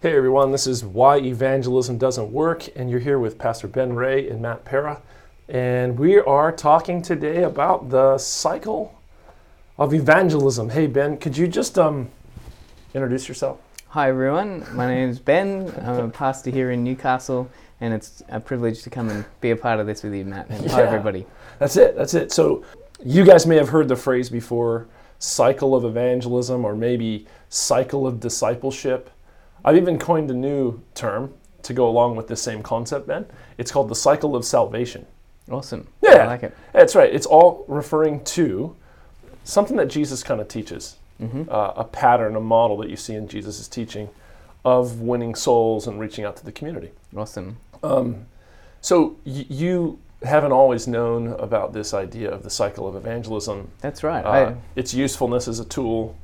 Hey everyone, this is Why Evangelism Doesn't Work, and you're here with Pastor Ben Ray and Matt Para. And we are talking today about the cycle of evangelism. Hey Ben, could you just um, introduce yourself? Hi everyone, my name is Ben. I'm a pastor here in Newcastle, and it's a privilege to come and be a part of this with you, Matt. And hi everybody. That's it, that's it. So, you guys may have heard the phrase before cycle of evangelism or maybe cycle of discipleship. I've even coined a new term to go along with this same concept, Ben. It's called the cycle of salvation. Awesome. Yeah. I like it. That's right. It's all referring to something that Jesus kind of teaches, Mm-hmm. uh, a pattern, a model that you see in Jesus' teaching of winning souls and reaching out to the community. Awesome. Um, so y- you haven't always known about this idea of the cycle of evangelism, That's right. uh, its usefulness as a tool.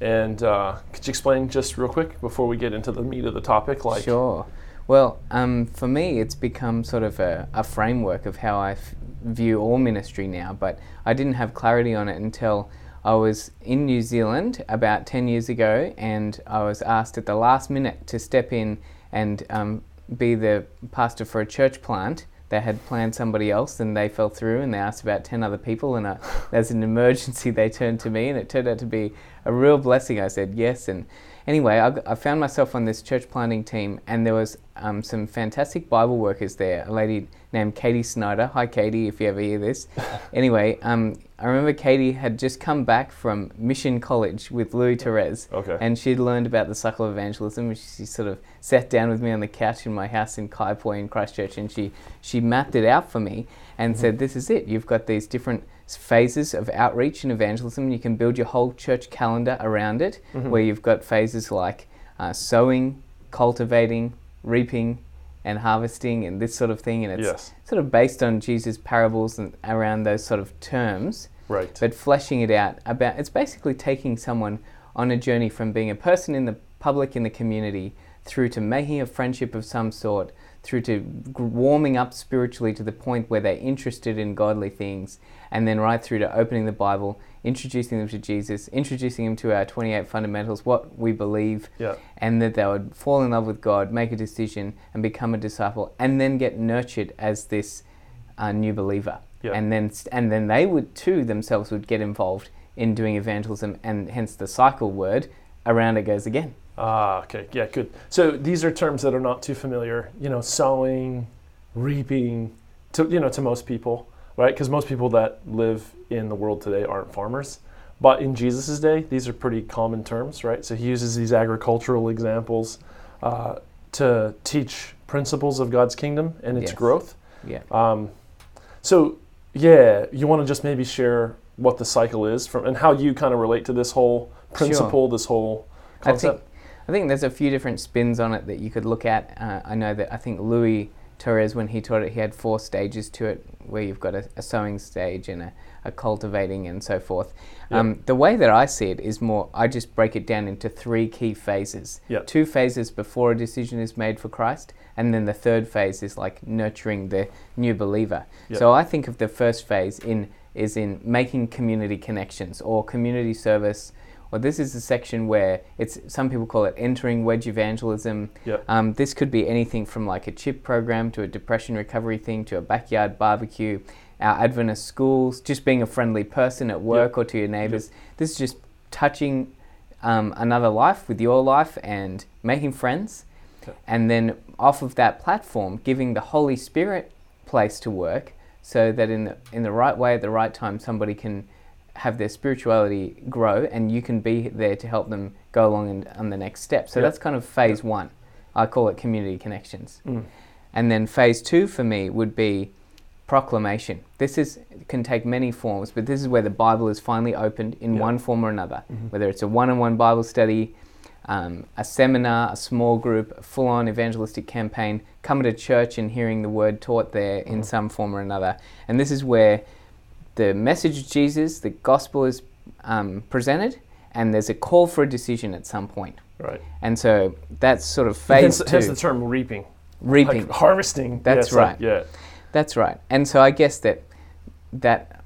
And uh, could you explain just real quick before we get into the meat of the topic? Like, sure. Well, um, for me, it's become sort of a, a framework of how I f- view all ministry now, but I didn't have clarity on it until I was in New Zealand about 10 years ago, and I was asked at the last minute to step in and um, be the pastor for a church plant. They had planned somebody else, and they fell through, and they asked about 10 other people, and I, as an emergency, they turned to me, and it turned out to be a real blessing. I said yes, and anyway, I, I found myself on this church planting team, and there was um, some fantastic Bible workers there. A lady named Katie Snyder. Hi, Katie, if you ever hear this. anyway, um, I remember Katie had just come back from Mission College with Louis Torres, Okay. and she'd learned about the cycle of evangelism. She sort of sat down with me on the couch in my house in Kaiapoi in Christchurch, and she she mapped it out for me and said, "This is it. You've got these different phases of outreach and evangelism. You can build your whole church calendar around it, where you've got phases like uh, sowing, cultivating, reaping." And harvesting and this sort of thing, and it's Yes. sort of based on Jesus' parables and around those sort of terms right. but fleshing it out about it's basically taking someone on a journey from being a person in the public in the community through to making a friendship of some sort through to warming up spiritually to the point where they're interested in godly things and then right through to opening the bible introducing them to jesus introducing them to our 28 fundamentals what we believe Yeah. and that they would fall in love with god make a decision and become a disciple and then get nurtured as this uh, new believer Yeah. and then and then they would too themselves would get involved in doing evangelism and hence the cycle word around it goes again Ah, okay. Yeah, good. So these are terms that are not too familiar. You know, sowing, reaping, to you know, to most people, right? Because most people that live in the world today aren't farmers. But in Jesus' day, these are pretty common terms, right? So he uses these agricultural examples uh, to teach principles of God's kingdom and its Yes. growth. yeah Um, so yeah, you want to just maybe share what the cycle is from and how you kind of relate to this whole principle, this whole I concept. I think there's a few different spins on it that you could look at. Uh, I know that I think Louis Torres, when he taught it, he had four stages to it, where you've got a, a sowing stage and a, a cultivating and so forth. Yeah. Um, the way that I see it is more, I just break it down into three key phases. Yeah. Two phases before a decision is made for Christ, and then the third phase is like nurturing the new believer. Yeah. So I think of the first phase in is in making community connections or community service. Or this is the section where it's some people call it entering wedge evangelism. Yeah. Um, this could be anything from like a chip program to a depression recovery thing to a backyard barbecue, our Adventist schools, just being a friendly person at work or to your neighbors. This is just touching um, another life with your life and making friends. And then off of that platform, giving the Holy Spirit place to work so that in the, in the right way at the right time, somebody can have their spirituality grow and you can be there to help them go along and, on the next step. So Yeah. that's kind of phase one. I call it community connections. Mm. And then phase two for me would be proclamation. This is can take many forms, but this is where the Bible is finally opened in Yeah. one form or another. Whether it's a one-on-one Bible study, um, a seminar, a small group, a full-on evangelistic campaign, coming to church and hearing the word taught there in some form or another. And this is where the message of Jesus, the gospel is um, presented, and there's a call for a decision at some point. Right. And so that's sort of phase Hence, hence the term reaping. reaping. Like harvesting. That's yes, like- right. yeah. That's right. And so I guess that that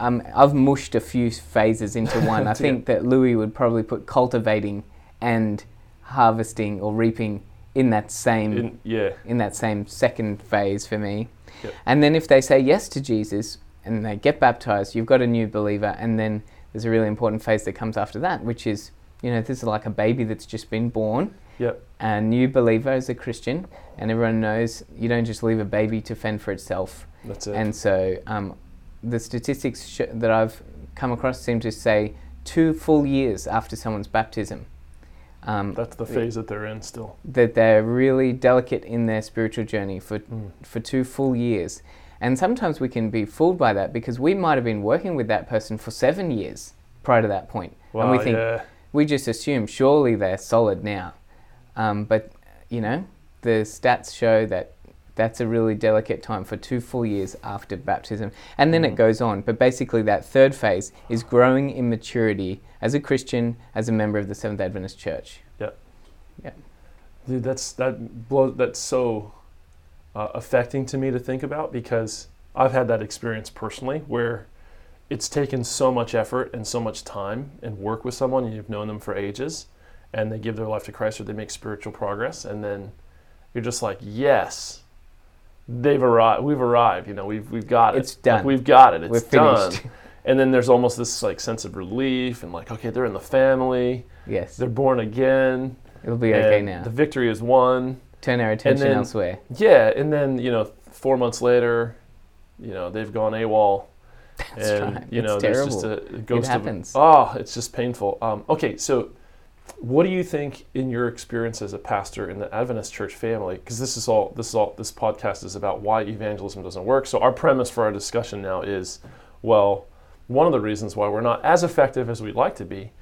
um, I've mushed a few phases into one. I think that Louis would probably put cultivating and harvesting or reaping in that same In, yeah. in that same second phase for me. Yep. And then if they say yes to Jesus and they get baptized, you've got a new believer. And then there's a really important phase that comes after that, which is, you know, this is like a baby that's just been born. Yep. A new believer is a Christian, and everyone knows you don't just leave a baby to fend for itself. That's it. And so um, the statistics sh- that I've come across seem to say two full years after someone's baptism. Um, That's the phase that they're in still. that they're really delicate in their spiritual journey for Mm. for two full years. And sometimes we can be fooled by that because we might have been working with that person for seven years prior to that point. Wow, and we think yeah. we just assume surely they're solid now. Um, but you know, the stats show that that's a really delicate time for two full years after baptism. And then it Mhm. goes on. But basically that third phase is growing in maturity as a Christian, as a member of the Seventh Adventist Church. Yeah. Yeah. Dude, that's that blows. That's so uh, affecting to me to think about because I've had that experience personally where it's taken so much effort and so much time and work with someone, and you've known them for ages, and they give their life to Christ or they make spiritual progress, and then you're just like, yes, they've arrived. We've arrived. You know, we've we've got it. It's done. Like, we've got it. It's We're done. finished. And then there's almost this like sense of relief and like, okay, they're in the family. yes. They're born again. It'll be okay now. The victory is won. Turn our attention then- elsewhere. Yeah, and then you know, four months later, you know, they've gone AWOL, That's and right. you It's know, there's just terrible. a, a ghost happens. of oh, it's just painful. Um, okay, so what do you think in your experience as a pastor in the Adventist church family? Because this is all this is all this podcast is about why evangelism doesn't work. So our premise for our discussion now is, well, one of the reasons why we're not as effective as we'd like to be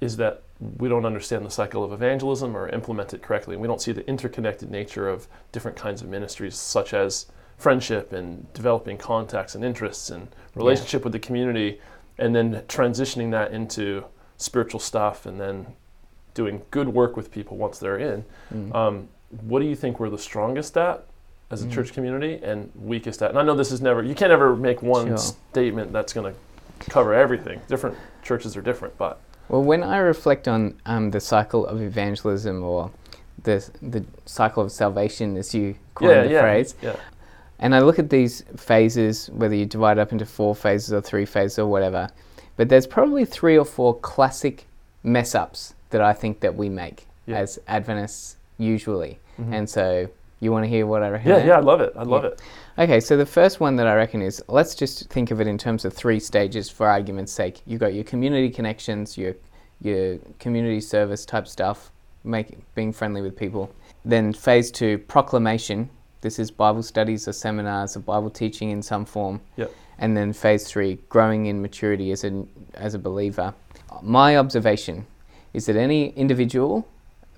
is that we don't understand the cycle of evangelism or implement it correctly. And we don't see the interconnected nature of different kinds of ministries, such as friendship and developing contacts and interests and relationship with the community, and then transitioning that into spiritual stuff and then doing good work with people once they're in. Mm. Um, what do you think we're the strongest at as a Mm. church community and weakest at? And I know this is never, you can't ever make one Sure. statement that's going to cover everything. Different churches are different, but Well, when I reflect on um, the cycle of evangelism or the, the cycle of salvation, as you coined yeah, the yeah, phrase, yeah. and I look at these phases, whether you divide up into four phases or three phases or whatever, but there's probably three or four classic mess ups that I think that we make as Adventists usually. Mhm. And so you want to hear what I reckon? Yeah, yeah, I love it. I love it. Okay, so the first one that I reckon is let's just think of it in terms of three stages for argument's sake. You've got your community connections, your your community service type stuff, make being friendly with people. Then phase two, proclamation. This is Bible studies or seminars or Bible teaching in some form. Yep. And then phase three, growing in maturity as a as a believer. My observation is that any individual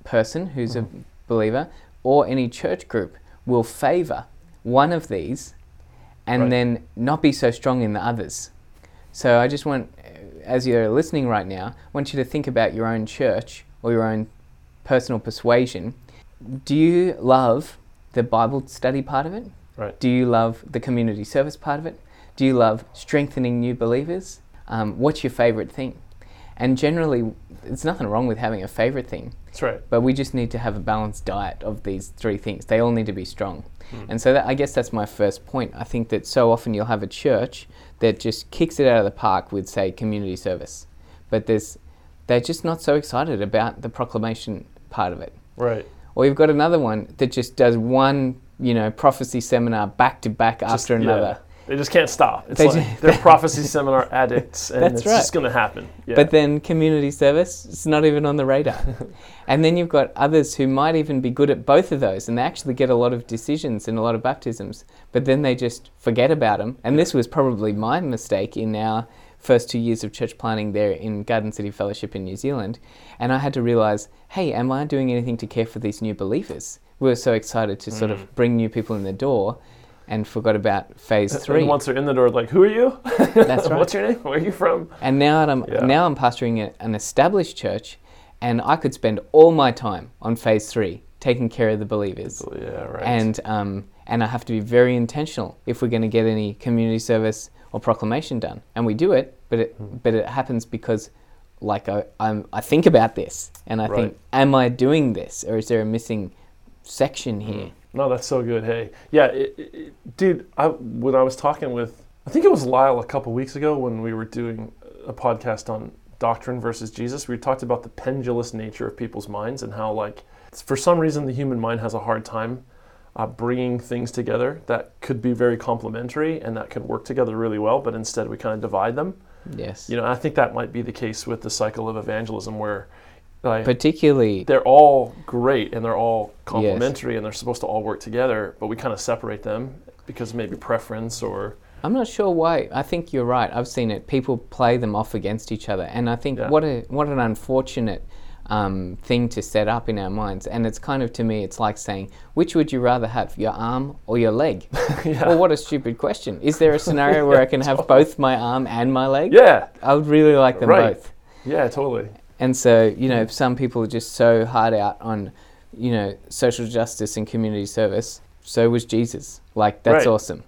person who's a mm-hmm. believer or any church group will favor one of these and Right. then not be so strong in the others. So I just want, as you're listening right now, I want you to think about your own church or your own personal persuasion. Do you love the Bible study part of it? Right. Do you love the community service part of it? Do you love strengthening new believers? Um, what's your favorite thing? And generally, it's nothing wrong with having a favorite thing, That's right. but we just need to have a balanced diet of these three things. They all need to be strong. Mm. And so that, I guess that's my first point. I think that so often you'll have a church that just kicks it out of the park with, say, community service, but there's they're just not so excited about the proclamation part of it. Right. Or you've got another one that just does one, you know, prophecy seminar back to back after yeah. They just can't stop. It's They like they're prophecy seminar addicts, and That's it's right. just going to happen. Yeah. But then community service, it's not even on the radar. and then you've got others who might even be good at both of those and they actually get a lot of decisions and a lot of baptisms, but then they just forget about them. And this was probably my mistake in our first two years of church planning there in Garden City Fellowship in New Zealand. And I had to realize, hey, am I doing anything to care for these new believers? We were so excited to sort Mm. of bring new people in the door and forgot about phase And three. once they're in the door, like, who are you? That's right. What's your name? Where are you from? And now I'm Yeah. now I'm pastoring an established church, and I could spend all my time on phase three, taking care of the believers. Yeah, right. And um, and I have to be very intentional if we're going to get any community service or proclamation done. And we do it, but it Hmm. but it happens because like I, I'm, I think about this and I think, am I doing this or is there a missing section here? No, that's so good. Hey, yeah, it, it, dude. I when I was talking with, I think it was Lyle a couple weeks ago when we were doing a podcast on doctrine versus Jesus. We talked about the pendulous nature of people's minds and how, like, for some reason, the human mind has a hard time uh, bringing things together that could be very complementary and that could work together really well. But instead, we kind of divide them. Yes. You know, I think that might be the case with the cycle of evangelism, where like Particularly, they're all great and they're all complementary and they're supposed to all work together, but we kind of separate them because maybe preference or I'm not sure why. I think you're right. I've seen it. People play them off against each other, and I think Yeah. what a what an unfortunate um, thing to set up in our minds. And it's kind of to me, it's like saying, which would you rather have, your arm or your leg? yeah, Well, what a stupid question. Is there a scenario where I can have both my arm and my leg? yeah, I would really like them Right. both. yeah, totally. And so, you know, some people are just so hard out on, you know, social justice and community service. So was Jesus. Like, that's Right. awesome.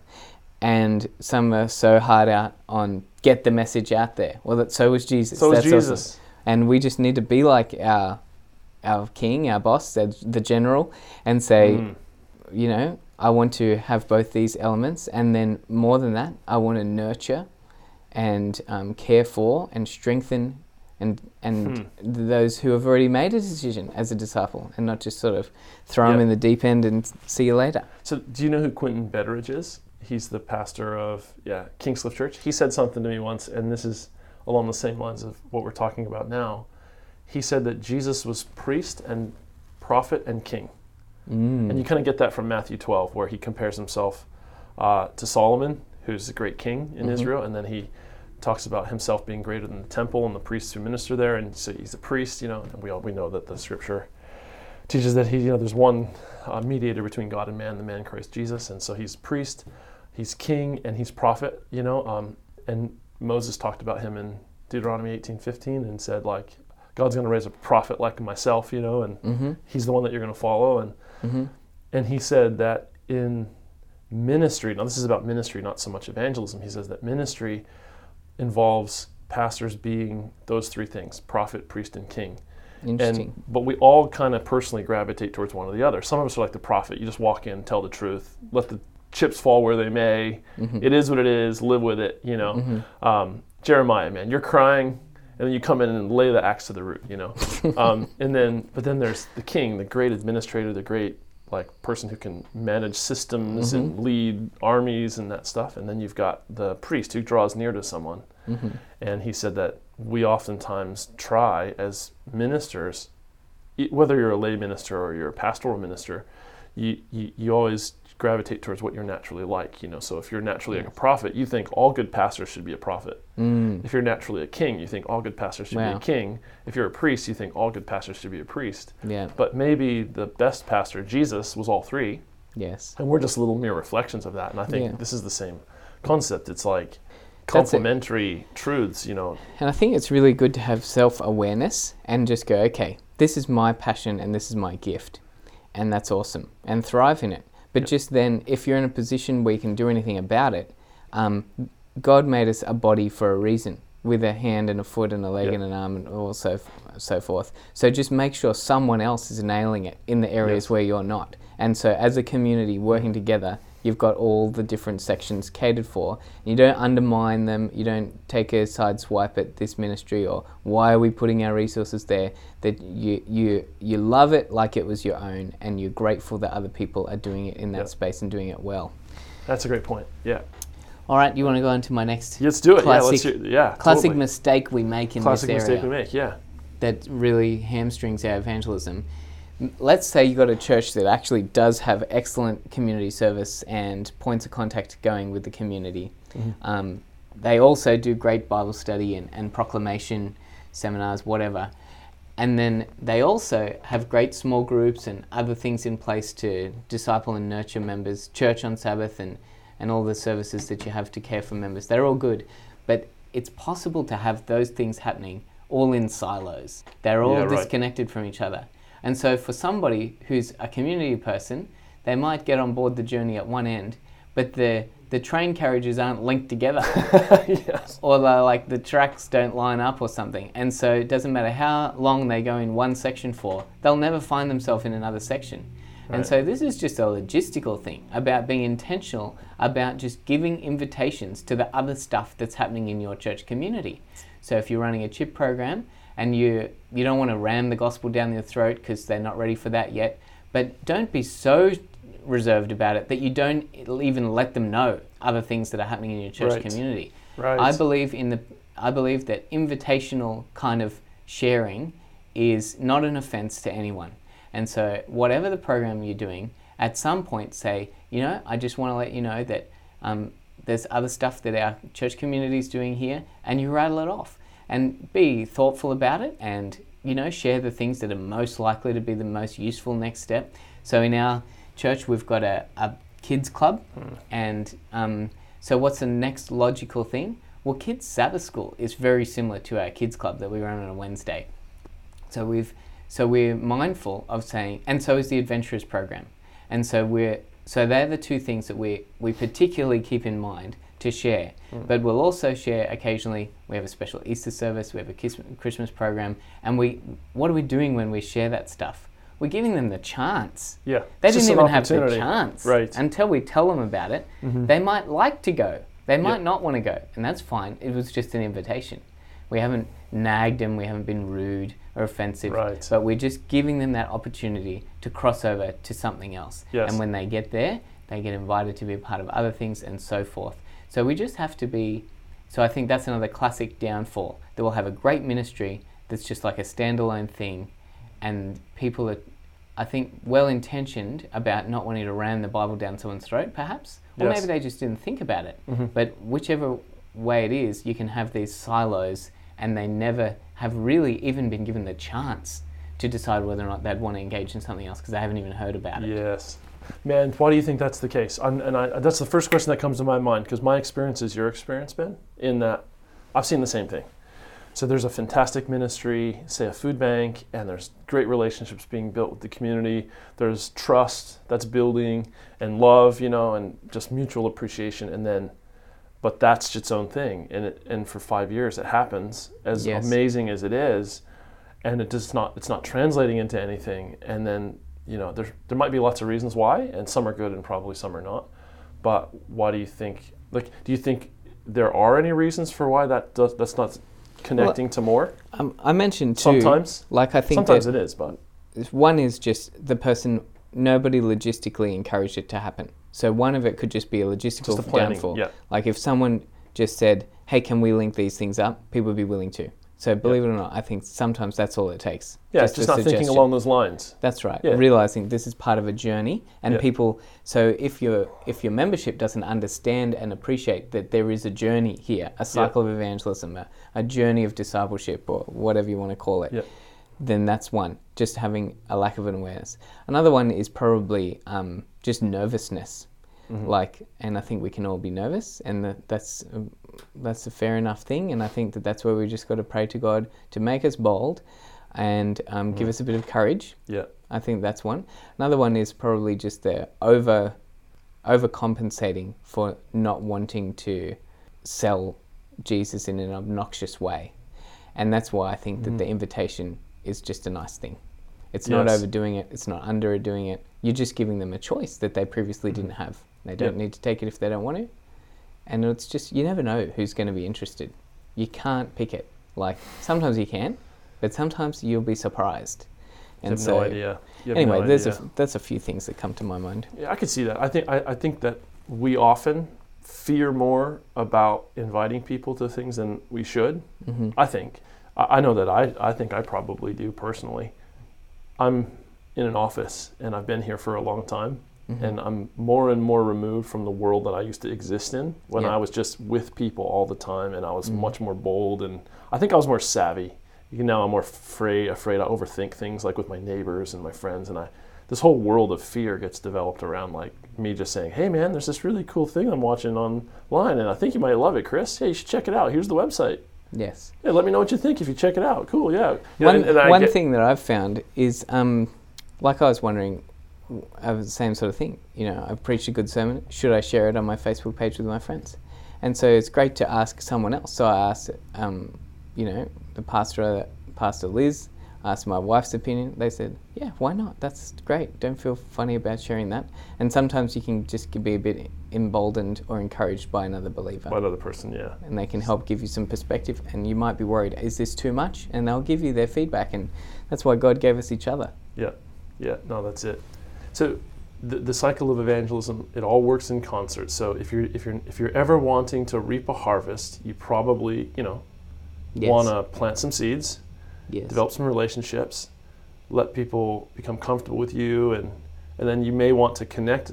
And some are so hard out on get the message out there. Well, that, so was Jesus. So that's awesome. Jesus. And we just need to be like our, our king, our boss, the, the general, and say, Mm. you know, I want to have both these elements, and then more than that, I want to nurture and um, care for and strengthen and and Hmm. those who have already made a decision as a disciple, and not just sort of throw them in the deep end and see you later. So, do you know who Quentin Betteridge is? He's the pastor of yeah Kingscliff Church. He said something to me once, and this is along the same lines of what we're talking about now. He said that Jesus was priest and prophet and king. Mm. And you kind of get that from Matthew 12, where he compares himself uh, to Solomon, who's a great king in Mhm. Israel, and then he talks about himself being greater than the temple and the priests who minister there, and so he's a priest, you know. And we all we know that the scripture teaches that he, you know, there's one uh, mediator between God and man, the man Christ Jesus, and so he's priest, he's king, and he's prophet, you know. Um, and Moses talked about him in Deuteronomy 18:15 and said like, God's going to raise a prophet like myself, you know, and Mm-hmm. he's the one that you're going to follow, and Mm-hmm. and he said that in ministry, now this is about ministry, not so much evangelism. He says that ministry involves pastors being those three things prophet, priest, and king. Interesting. And, but we all kind of personally gravitate towards one or the other. Some of us are like the prophet. You just walk in, tell the truth, let the chips fall where they may. Mhm. It is what it is, live with it, you know. Mhm. Um, Jeremiah, man, you're crying, and then you come in and lay the axe to the root, you know. um, and then, but then there's the king, the great administrator, the great like person who can manage systems and lead armies and that stuff. And then you've got the priest who draws near to someone. Mm-hmm. And he said that we oftentimes try as ministers, whether you're a lay minister or you're a pastoral minister, you, you, you always gravitate towards what you're naturally like. You know, so if you're naturally like a prophet, you think all good pastors should be a prophet. Mm. If you're naturally a king, you think all good pastors should be a king. If you're a priest, you think all good pastors should be a priest. Yeah. But maybe the best pastor, Jesus, was all three, Yes. and we're just little mere reflections of that. And I think Yeah. this is the same concept. It's like complementary truths, you know. And I think it's really good to have self awareness and just go, okay, this is my passion and this is my gift. And that's awesome. And thrive in it. But Yeah. just then, if you're in a position where you can do anything about it, um, God made us a body for a reason with a hand and a foot and a leg Yeah. and an arm and all so, so forth. So just make sure someone else is nailing it in the areas Yes. where you're not. And so, as a community working together, you've got all the different sections catered for. You don't undermine them. You don't take a side swipe at this ministry or why are we putting our resources there. That you you you love it like it was your own, and you're grateful that other people are doing it in that Yeah. space and doing it well. That's a great point. Yeah. All right, you want to go on to my next Let's do it. yeah, let's Classic- hear, yeah. classic totally. mistake we make in Classic this area Classic mistake we make. Yeah. that really hamstrings our evangelism. Let's say you've got a church that actually does have excellent community service and points of contact going with the community. Um, they also do great Bible study and, and proclamation seminars, whatever. And then they also have great small groups and other things in place to disciple and nurture members, church on Sabbath, and, and all the services that you have to care for members. They're all good. But it's possible to have those things happening all in silos. They're all Yeah, right. disconnected from each other. And so for somebody who's a community person, they might get on board the journey at one end, but the, the train carriages aren't linked together yes. or the, like the tracks don't line up or something. And so it doesn't matter how long they go in one section for, they'll never find themselves in another section. And so this is just a logistical thing about being intentional about just giving invitations to the other stuff that's happening in your church community. So if you're running a chip program and you you don't want to ram the gospel down their throat because they're not ready for that yet, but don't be so reserved about it that you don't even let them know other things that are happening in your church Right. community. Right. I believe in the I believe that invitational kind of sharing is not an offense to anyone. And so whatever the program you're doing, at some point say, you know, I just want to let you know that um, there's other stuff that our church community is doing here, and you rattle it off. And be thoughtful about it and, you know, share the things that are most likely to be the most useful next step. So in our church, we've got a, a kids club, and um, so what's the next logical thing? Well, Kids Sabbath School is very similar to our kids club that we run on a Wednesday. So we've so we're mindful of saying, and so is the Adventurers program, and so we're so they're the two things that we we particularly keep in mind to share. But we'll also share occasionally. We have a special Easter service. We have a Christmas program, and we what are we doing when we share that stuff? We're giving them the chance. Yeah. They didn't even have the chance Right. Mm-hmm. until we tell them about it. They might like to go. They might not want to go, and that's fine. It was just an invitation. We haven't nagged them. We haven't been rude or offensive. Right. But we're just giving them that opportunity to cross over to something else. Yes. And when they get there, they get invited to be a part of other things and so forth. So we just have to be. So I think that's another classic downfall. That we'll have a great ministry that's just like a standalone thing, and people are, I think, well intentioned about not wanting to ram the Bible down someone's throat, perhaps, or Yes. maybe they just didn't think about it. Mhm. But whichever way it is, you can have these silos, and they never have really even been given the chance to decide whether or not they'd want to engage in something else because they haven't even heard about it. Yes. Man, why do you think that's the case? i and I, that's the first question that comes to my mind because my experience is your experience, Ben, in that I've seen the same thing. So there's a fantastic ministry, say a food bank, and there's great relationships being built with the community. There's trust that's building and love, you know, and just mutual appreciation. And then, but that's its own thing. And it, and for five years it happens, as Yes. amazing as it is, and it does not it's not translating into anything. And then you know there there might be lots of reasons why, and some are good and probably some are not. But why do you think? Like, do you think there are any reasons for why that does, that's not connecting to more? Um, I mentioned too, Sometimes, like I think sometimes it is, but one is just the person. Nobody logistically encouraged it to happen. So one of it could just be a logistical downfall. Yeah, Like if someone just said, "Hey, can we link these things up?" People would be willing to. So believe it or not, I think sometimes that's all it takes. yeah, just, a not thinking along those lines. That's right. Yeah. Realizing this is part of a journey, and Yeah. people. So if your if your membership doesn't understand and appreciate that there is a journey here, a cycle of evangelism, a, a journey of discipleship, or whatever you want to call it, then that's one. Just having a lack of an awareness. Another one is probably um, just nervousness. Mm-hmm. Like, and I think we can all be nervous, and that, that's um, that's a fair enough thing. And I think that that's where we just got to pray to God to make us bold, and um, Mm-hmm. give us a bit of courage. Yeah, I think that's one. Another one is probably just the over overcompensating for not wanting to sell Jesus in an obnoxious way. And that's why I think that the invitation is just a nice thing. It's not overdoing it, it's not underdoing it. You're just giving them a choice that they previously didn't have. They don't Yep. need to take it if they don't want to. And it's just you never know who's going to be interested. You can't pick it. Like sometimes you can, but sometimes you'll be surprised. you And have so no idea. You have anyway, no there's idea. a, that's a few things that come to my mind. Yeah, I could see that. I think I, I think that we often fear more about inviting people to things than we should. hmm I think. I, I know that I, I think I probably do personally. I'm in an office and I've been here for a long time Mm-hmm. and I'm more and more removed from the world that I used to exist in when Yeah. I was just with people all the time and I was Mhm. much more bold and I think I was more savvy. You know, I'm more afraid afraid I overthink things like with my neighbors and my friends and I this whole world of fear gets developed around like me just saying, "Hey man, there's this really cool thing I'm watching online and I think you might love it, Chris. Hey, you should check it out. Here's the website." Yes. Yeah, let me know what you think if you check it out. Cool, yeah. One and- and one get- thing that I've found is, um, like I was wondering, same sort of thing. You know, I've preached a good sermon. Should I share it on my Facebook page with my friends? And so it's great to ask someone else. So I asked, um, you know, the pastor, Pastor Liz, asked my wife's opinion. They said, yeah, why not? That's great. Don't feel funny about sharing that. And sometimes you can just be a bit emboldened or encouraged by another believer. By another person, yeah. And they can help give you some perspective. And you might be worried, is this too much? And they'll give you their feedback. And that's why God gave us each other. Yeah, yeah, no, that's it. So the, the cycle of evangelism, it all works in concert. So if you're if you're if you're ever wanting to reap a harvest, you probably, you know, Yes. want to plant some seeds, yes. develop some relationships, let people become comfortable with you, and and then you may want to connect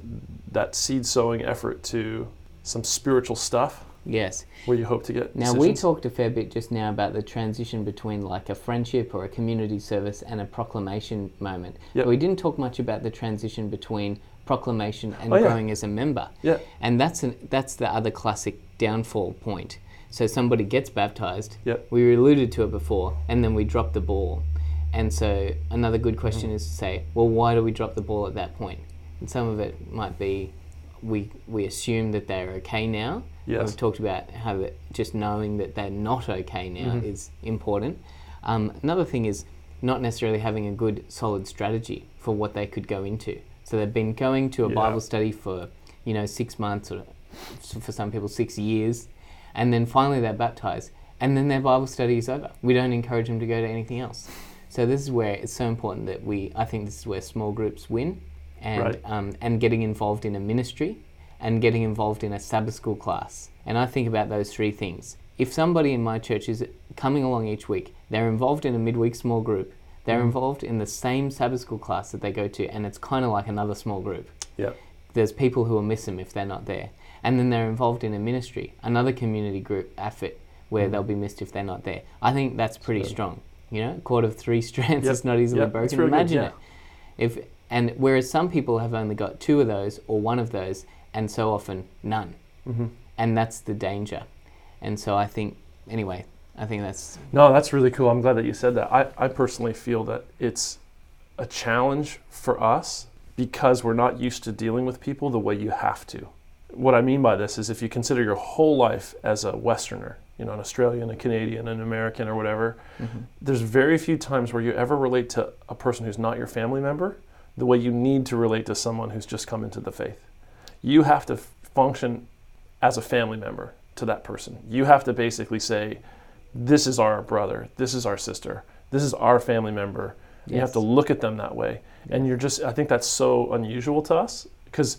that seed sowing effort to some spiritual stuff Yes. where you hope to get. Now we talked a fair bit just now about the transition between like a friendship or a community service and a proclamation moment. Yep. But we didn't talk much about the transition between proclamation and Oh, yeah. growing as a member. Yeah, And that's an, that's the other classic downfall point. So somebody gets baptized. Yep. We alluded to it before, and then we drop the ball. And so another good question Mm. is to say, well, why do we drop the ball at that point? And some of it might be we we assume that they're okay now. Yes. We've talked about how that just knowing that they're not okay now Mhm. is important. Um, another thing is not necessarily having a good solid strategy for what they could go into. So they've been going to a Yeah. Bible study for you know six months or for some people six years, and then finally they're baptized, and then their Bible study is over. We don't encourage them to go to anything else. So this is where it's so important that we. I think this is where small groups win, and Right. um, and getting involved in a ministry, and getting involved in a Sabbath school class. And I think about those three things. If somebody in my church is coming along each week, they're involved in a midweek small group. They're Mhm. involved in the same Sabbath school class that they go to, and it's kind of like another small group yeah, there's people who will miss them if they're not there. And then they're involved in a ministry, another community group effort where Mhm. they'll be missed if they're not there. I think that's pretty Good. strong. You know, a cord of three strands Yep. is not easily Yep, broken. really good, Imagine yeah. it. If and whereas some people have only got two of those or one of those, and so often none, hmm and that's the danger. And so I think, anyway, I think that's No, that's really cool. I'm glad that you said that. I, I personally feel that it's a challenge for us because we're not used to dealing with people the way you have to. What I mean by this is if you consider your whole life as a Westerner, you know, an Australian, a Canadian, an American, or whatever, there's very few times where you ever relate to a person who's not your family member the way you need to relate to someone who's just come into the faith. You have to function as a family member to that person. You have to basically say, this is our brother, this is our sister, this is our family member. You have to look at them that way. And you're just, I think that's so unusual to us because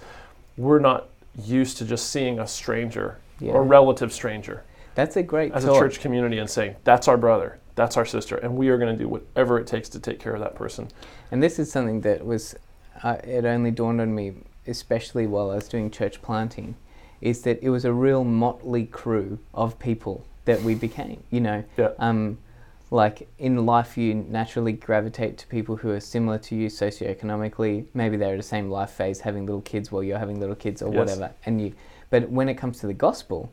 we're not used to just seeing a stranger Yeah. or relative stranger that's a great as thought. a church community and saying, that's our brother, that's our sister, and we are going to do whatever it takes to take care of that person. And this is something that was, uh, it only dawned on me, especially while I was doing church planting, is that it was a real motley crew of people that we became. You know, Yeah. um, like in life, you naturally gravitate to people who are similar to you socioeconomically. Maybe they're at the same life phase, having little kids while you're having little kids or Yes. whatever. And you, but when it comes to the gospel,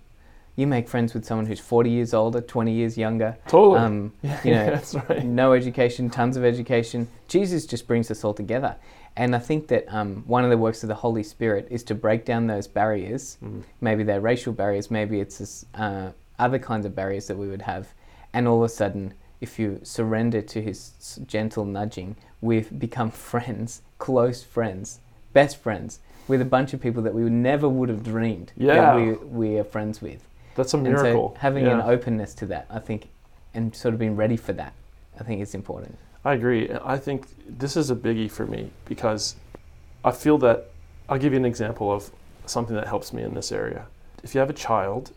you make friends with someone who's 40 years older, 20 years younger. Totally. Um, yeah, you know, that's right. no education, tons of education. Jesus just brings us all together. And I think that um, one of the works of the Holy Spirit is to break down those barriers. Mm. Maybe they're racial barriers, maybe it's this, uh, other kinds of barriers that we would have. And all of a sudden, if you surrender to his gentle nudging, we've become friends, close friends, best friends, with a bunch of people that we never would have dreamed Yeah. that we, we are friends with. That's a miracle. so having Yeah. an openness to that, I think, and sort of being ready for that, I think is important. I agree. I think this is a biggie for me because I feel that I'll give you an example of something that helps me in this area. If you have a child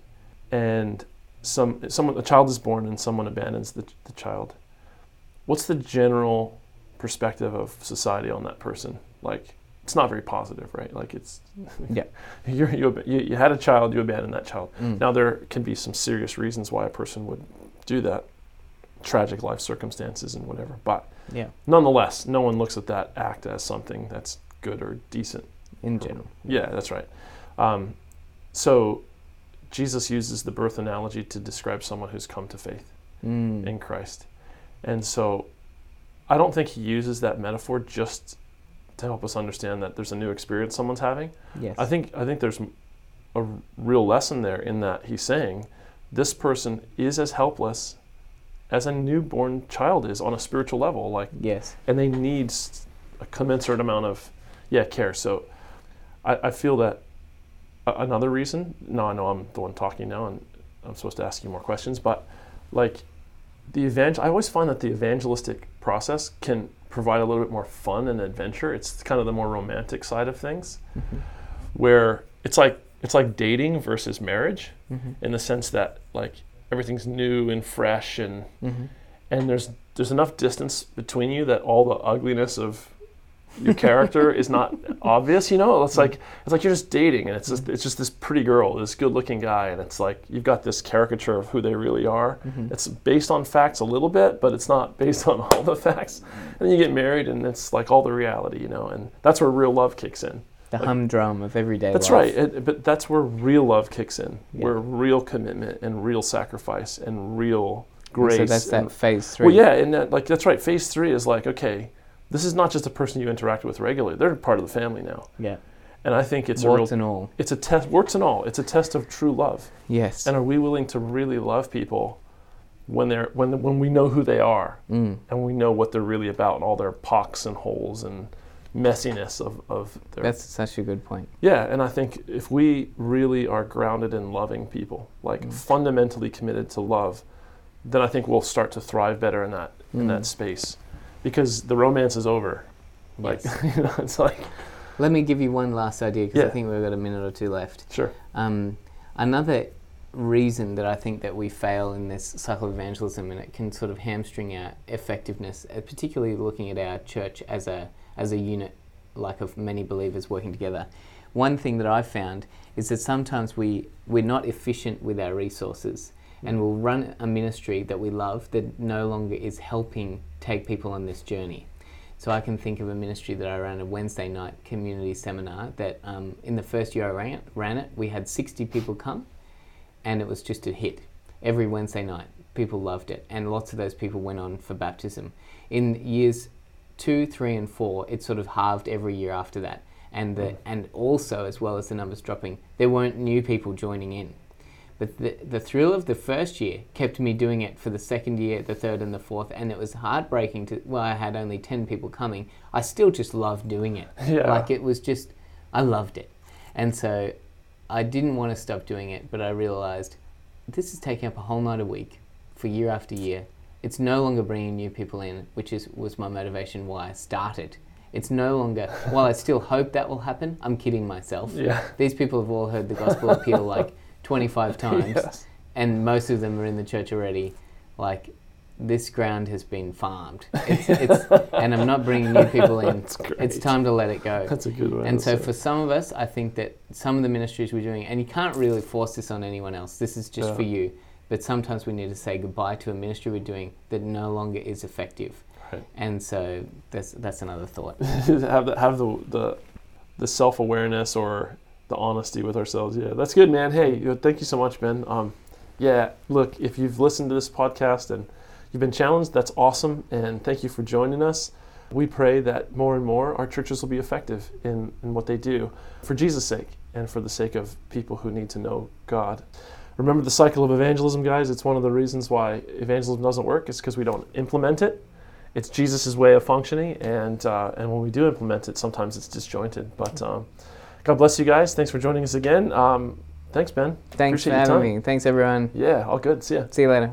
and some someone a child is born and someone abandons the, the child, what's the general perspective of society on that person? Like it's not very positive, right? Like it's Yeah. you're, you, you you had a child, you abandoned that child. Mm. Now there can be some serious reasons why a person would do that, tragic life circumstances and whatever. But yeah, nonetheless, no one looks at that act as something that's good or decent. in general. Yeah, that's right. Um, so Jesus uses the birth analogy to describe someone who's come to faith Mm. in Christ, and so I don't think he uses that metaphor just to help us understand that there's a new experience someone's having. Yes. I think I think there's a real lesson there in that he's saying this person is as helpless as a newborn child is on a spiritual level, like, yes. and they need a commensurate amount of yeah care. So I, I feel that a- another reason. No, I know I'm the one talking now, and I'm supposed to ask you more questions, but like the evangel, I always find that the evangelistic process can provide a little bit more fun and adventure. It's kind of the more romantic side of things, Mm-hmm. where it's like it's like dating versus marriage, Mm-hmm. in the sense that like everything's new and fresh, and Mm-hmm. and there's there's enough distance between you that all the ugliness of your character is not obvious. You know, it's like it's like you're just dating, and it's just it's just this pretty girl, this good-looking guy, and it's like you've got this caricature of who they really are. Mm-hmm. It's based on facts a little bit, but it's not based on all the facts. And then you get married, and it's like all the reality, you know, and that's where real love kicks in. The Like- humdrum of everyday life. That's life. right, it, but that's where real love kicks in, Yeah. where real commitment and real sacrifice and real And grace. So that's and- that phase three. well, yeah, and that, like that's right. Phase three is like, okay, this is not just a person you interact with regularly; they're part of the family now. Yeah. And I think it's Warts a real, and all. it's a test, warts and all. It's a test of true love. Yes. And are we willing to really love people when they're when when we know who they are Mm. and we know what they're really about and all their pocks and holes and messiness of of their That's such a good point. yeah, and I think if we really are grounded in loving people, like Mm. fundamentally committed to love, then I think we'll start to thrive better in that in Mm. that space, because the romance is over. Like Yes. you know, it's like Let me give you one last idea because I think we've got a minute or two left. sure, Um, another reason that I think that we fail in this cycle of evangelism and it can sort of hamstring our effectiveness, uh, particularly looking at our church as a as a unit, like of many believers working together. One thing that I've found is that sometimes we we're not efficient with our resources, and we'll run a ministry that we love that no longer is helping take people on this journey. So I can think of a ministry that I ran a Wednesday night community seminar that um, in the first year I ran it, ran it, we had 60 people come and it was just a hit. Every Wednesday night, people loved it and lots of those people went on for baptism. In years two, three and four, it sort of halved every year after that. And, the, and also, as well as the numbers dropping, there weren't new people joining in. But the, the thrill of the first year kept me doing it for the second year, the third, and the fourth. And it was heartbreaking to, well, I had only 10 people coming. I still just loved doing it. Yeah. Like it was just, I loved it. And so I didn't want to stop doing it, but I realized this is taking up a whole night a week for year after year. It's no longer bringing new people in, which is was my motivation why I started. It's no longer, while I still hope that will happen, I'm kidding myself. yeah, These people have all heard the gospel appeal like 25 times, yes, and most of them are in the church already. Like, this ground has been farmed. It's, it's, and I'm not bringing new people in. It's time to let it go. that's a good way. And so, for some of us, I think that some of the ministries we're doing, and you can't really force this on anyone else, this is just Yeah. for you. But sometimes we need to say goodbye to a ministry we're doing that no longer is effective. Right. And so, that's, that's another thought. have the have the the, the self awareness or the honesty with ourselves. Yeah, that's good, man. Hey, thank you so much, Ben. Um, yeah, look, if you've listened to this podcast and you've been challenged, that's awesome, and thank you for joining us. We pray that more and more our churches will be effective in, in what they do for Jesus' sake and for the sake of people who need to know God. Remember the cycle of evangelism, guys. It's one of the reasons why evangelism doesn't work. It's because we don't implement it it's Jesus' way of functioning, and uh, and when we do implement it, sometimes it's disjointed. But um, God bless you guys. Thanks for joining us again. Um, thanks, Ben. Thanks Appreciate for having me. Thanks, everyone. Yeah, all good. See ya. See you later.